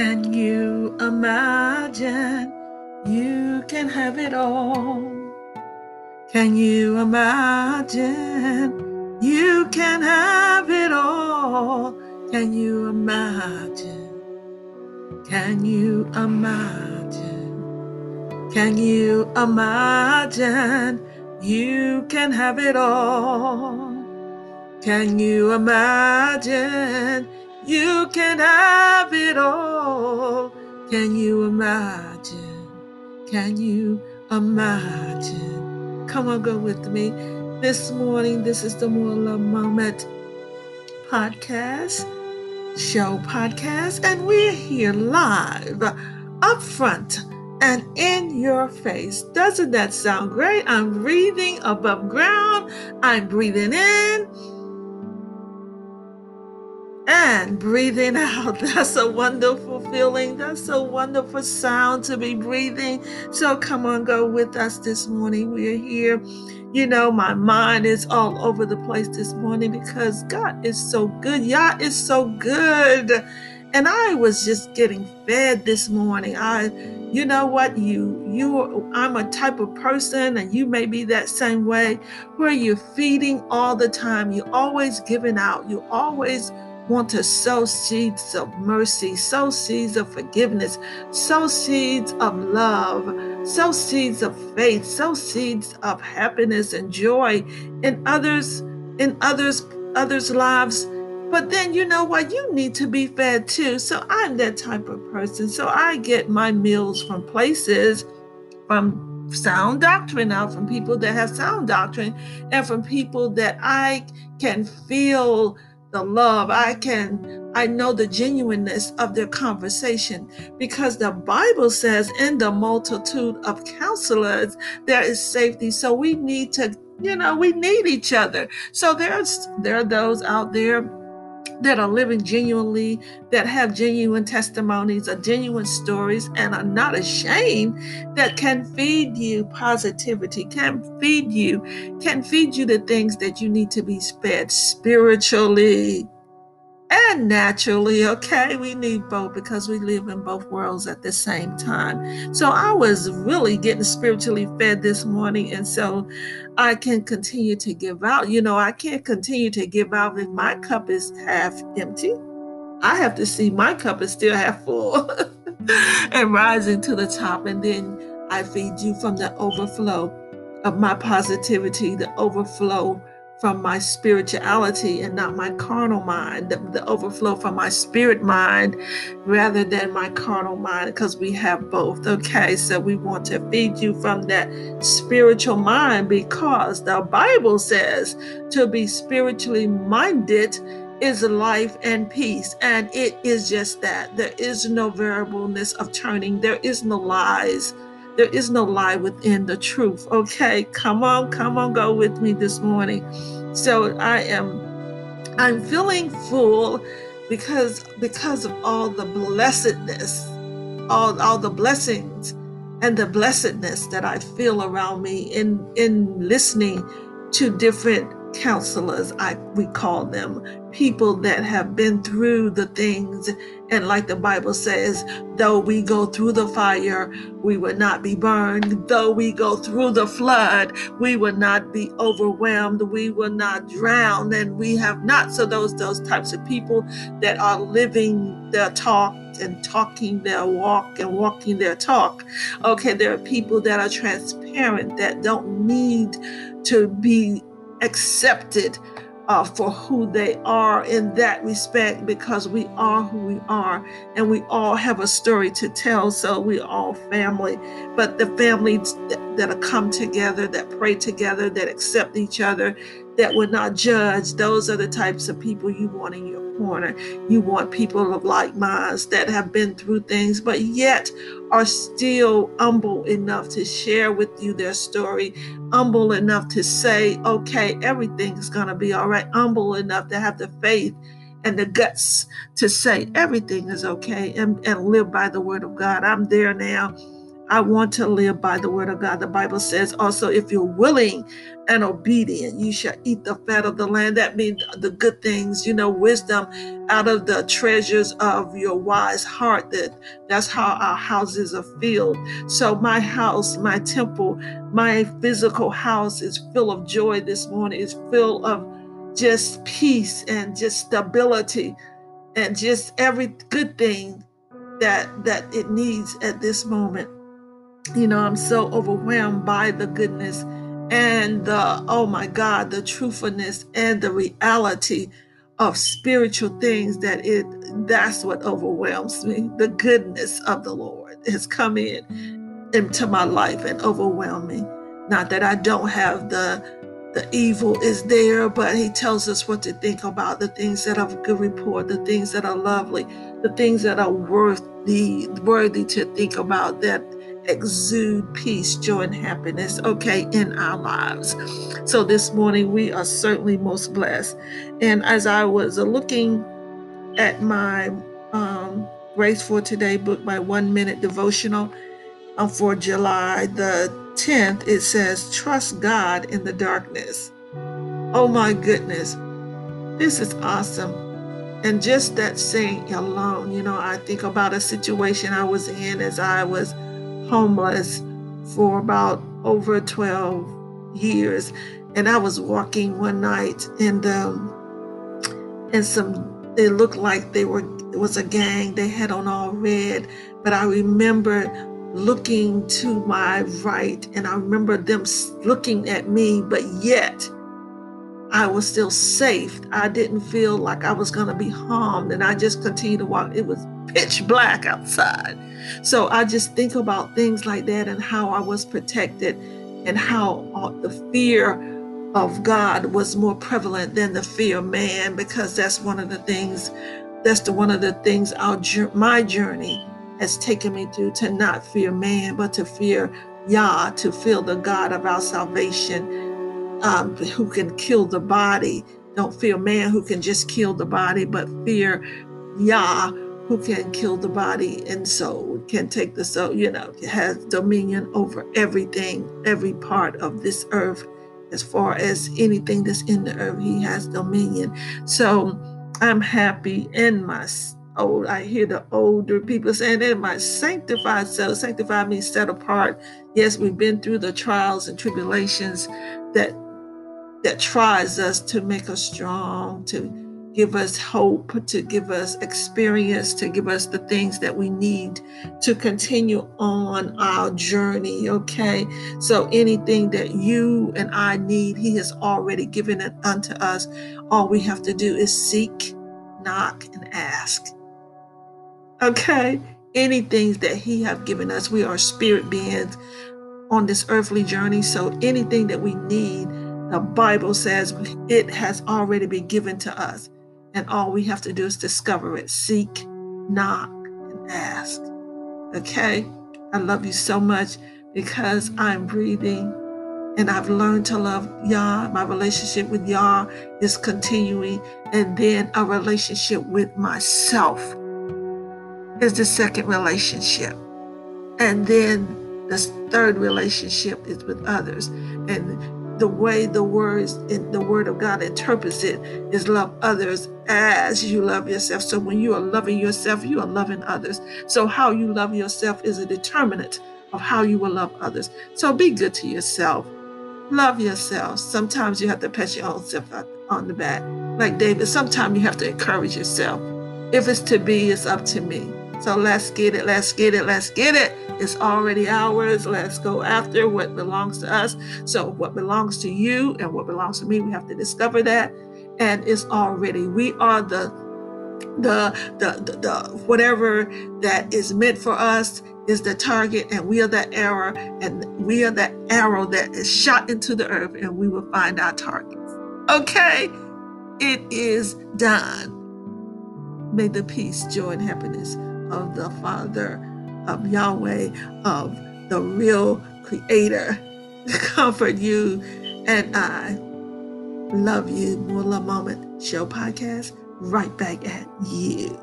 Can you imagine? You can have it all. Can you imagine? You can have it all. Can you imagine? Can you imagine? Can you imagine? You can have it all. Can you imagine? You can have it all. Can you imagine? Can you imagine? Come on, go with me. This morning, this is the More Love Moment podcast, show podcast, and we're here live up front and in your face. Doesn't that sound great? I'm breathing above ground. I'm breathing in and breathing out. That's a wonderful feeling. That's a wonderful sound to be breathing. So come on, go with us this morning. We're here. You know, my mind is all over the place this morning because God is so good. Yah is so good. And I was just getting fed this morning. I you know what you you i'm a type of person and you may be that same way where you're feeding all the time you're always giving out you're always want to sow seeds of mercy, sow seeds of forgiveness, sow seeds of love, sow seeds of faith, sow seeds of happiness and joy in others, in others, others' lives. But then you know what? You need to be fed too. So I'm that type of person. So I get my meals from places, from sound doctrine out from people that have sound doctrine and from people that I can feel the love. I can, I know the genuineness of their conversation because the Bible says, in the multitude of counselors, there is safety. So we need to, you know, we need each other. So there's, there are those out there that are living genuinely, that have genuine testimonies, or genuine stories, and are not ashamed, that can feed you positivity, can feed you, can feed you the things that you need to be fed spiritually and naturally, okay? We need both because we live in both worlds at the same time. So I was really getting spiritually fed this morning. And so I can continue to give out. You know, I can't continue to give out if my cup is half empty. I have to see my cup is still half full and rising to the top. And then I feed you from the overflow of my positivity, the overflow from my spirituality and not my carnal mind, the, the, overflow from my spirit mind rather than my carnal mind, because we have both. Okay, so we want to feed you from that spiritual mind because the Bible says to be spiritually minded is life and peace. And it is just that. There is no variableness of turning, there is no lies. There is no lie within the truth. Okay, come on, come on, go with me this morning. So I am I'm feeling full because because of all the blessedness, all, all the blessings and the blessedness that I feel around me in in listening to different counselors I we call them people that have been through the things. And like the Bible says though we go through the fire we will not be burned. Though we go through the flood we will not be overwhelmed. We will not drown. And we have not so those those types of people that are living their talk and talking their walk and walking their talk. Okay there are people that are transparent that don't need to be accepted uh, for who they are in that respect because we are who we are and we all have a story to tell. So we all family, but the families that, that come together, that pray together, that accept each other, that will not judge, those are the types of people you want in your corner. You want people of like minds that have been through things, but yet are still humble enough to share with you their story, humble enough to say, okay, everything is going to be all right, humble enough to have the faith and the guts to say everything is okay and, and live by the word of God. I'm there now. I want to live by the word of God. The Bible says also, if you're willing and obedient, you shall eat the fat of the land. That means the good things, you know, wisdom out of the treasures of your wise heart. That that's how our houses are filled. So my house, my temple, my physical house is full of joy this morning. It's full of just peace and just stability and just every good thing that that it needs at this moment you know i'm so overwhelmed by the goodness and the oh my god the truthfulness and the reality of spiritual things that it that's what overwhelms me. The goodness of the lord has come in into my life and overwhelmed me. Not that i don't have the the evil is there, but he tells us what to think about the things that are good report, the things that are lovely, the things that are worthy, worthy to think about that exude peace, joy, and happiness, okay, in our lives. So this morning we are certainly most blessed. And as I was looking at my um, Grace for Today book, my one minute devotional uh, for July the 10th, it says, Trust God in the darkness. Oh my goodness, this is awesome. And just that saying alone, you know, I think about a situation I was in as I was homeless for about over 12 years. And I was walking one night and um and some it looked like they were it was a gang. They had on all red. But I remember looking to my right, and I remember them looking at me, but yet I was still safe. I didn't feel like I was going to be harmed, and I just continued to walk. It was pitch black outside. So I just think about things like that and how I was protected, and how the fear of God was more prevalent than the fear of man, because that's one of the things. That's the one of the things our my journey has taken me through to not fear man, but to fear Yah, to fear the God of our salvation, um, who can kill the body. Don't fear man who can just kill the body, but fear Yah, who can kill the body and soul, can take the soul, you know, has dominion over everything, every part of this earth. As far as anything that's in the earth, he has dominion. So I'm happy in my old, I hear the older people saying in my sanctified self. Sanctify means set apart. Yes, we've been through the trials and tribulations that that tries us to make us strong, to give us hope, to give us experience, to give us the things that we need to continue on our journey. Okay. So anything that you and I need, He has already given it unto us. All we have to do is seek, knock, and ask. Okay? Anything that He have given us, we are spirit beings on this earthly journey. So anything that we need, the Bible says it has already been given to us. And all we have to do is discover it, seek, knock, and ask. Okay? I love you so much because I'm breathing and I've learned to love Yah. My relationship with Yah is continuing. And then a relationship with myself is the second relationship. And then the third relationship is with others. And the way the words in the word of God interprets it is love others as you love yourself. So when you are loving yourself, you are loving others. So how you love yourself is a determinant of how you will love others. So be good to yourself. Love yourself. Sometimes you have to pat your own self on the back. Like David, sometimes you have to encourage yourself. If it's to be, it's up to me. So let's get it, let's get it, let's get it. It's already ours. Let's go after what belongs to us. So, what belongs to you and what belongs to me, we have to discover that. And it's already, we are the the, the the, the whatever that is meant for us is the target and we are that arrow and we are that arrow that is shot into the earth and we will find our targets okay it is done may the peace joy and happiness of the Father, of Yahweh, of the real Creator. Comfort you and I. Love you. More Love Moment Show podcast right back at you.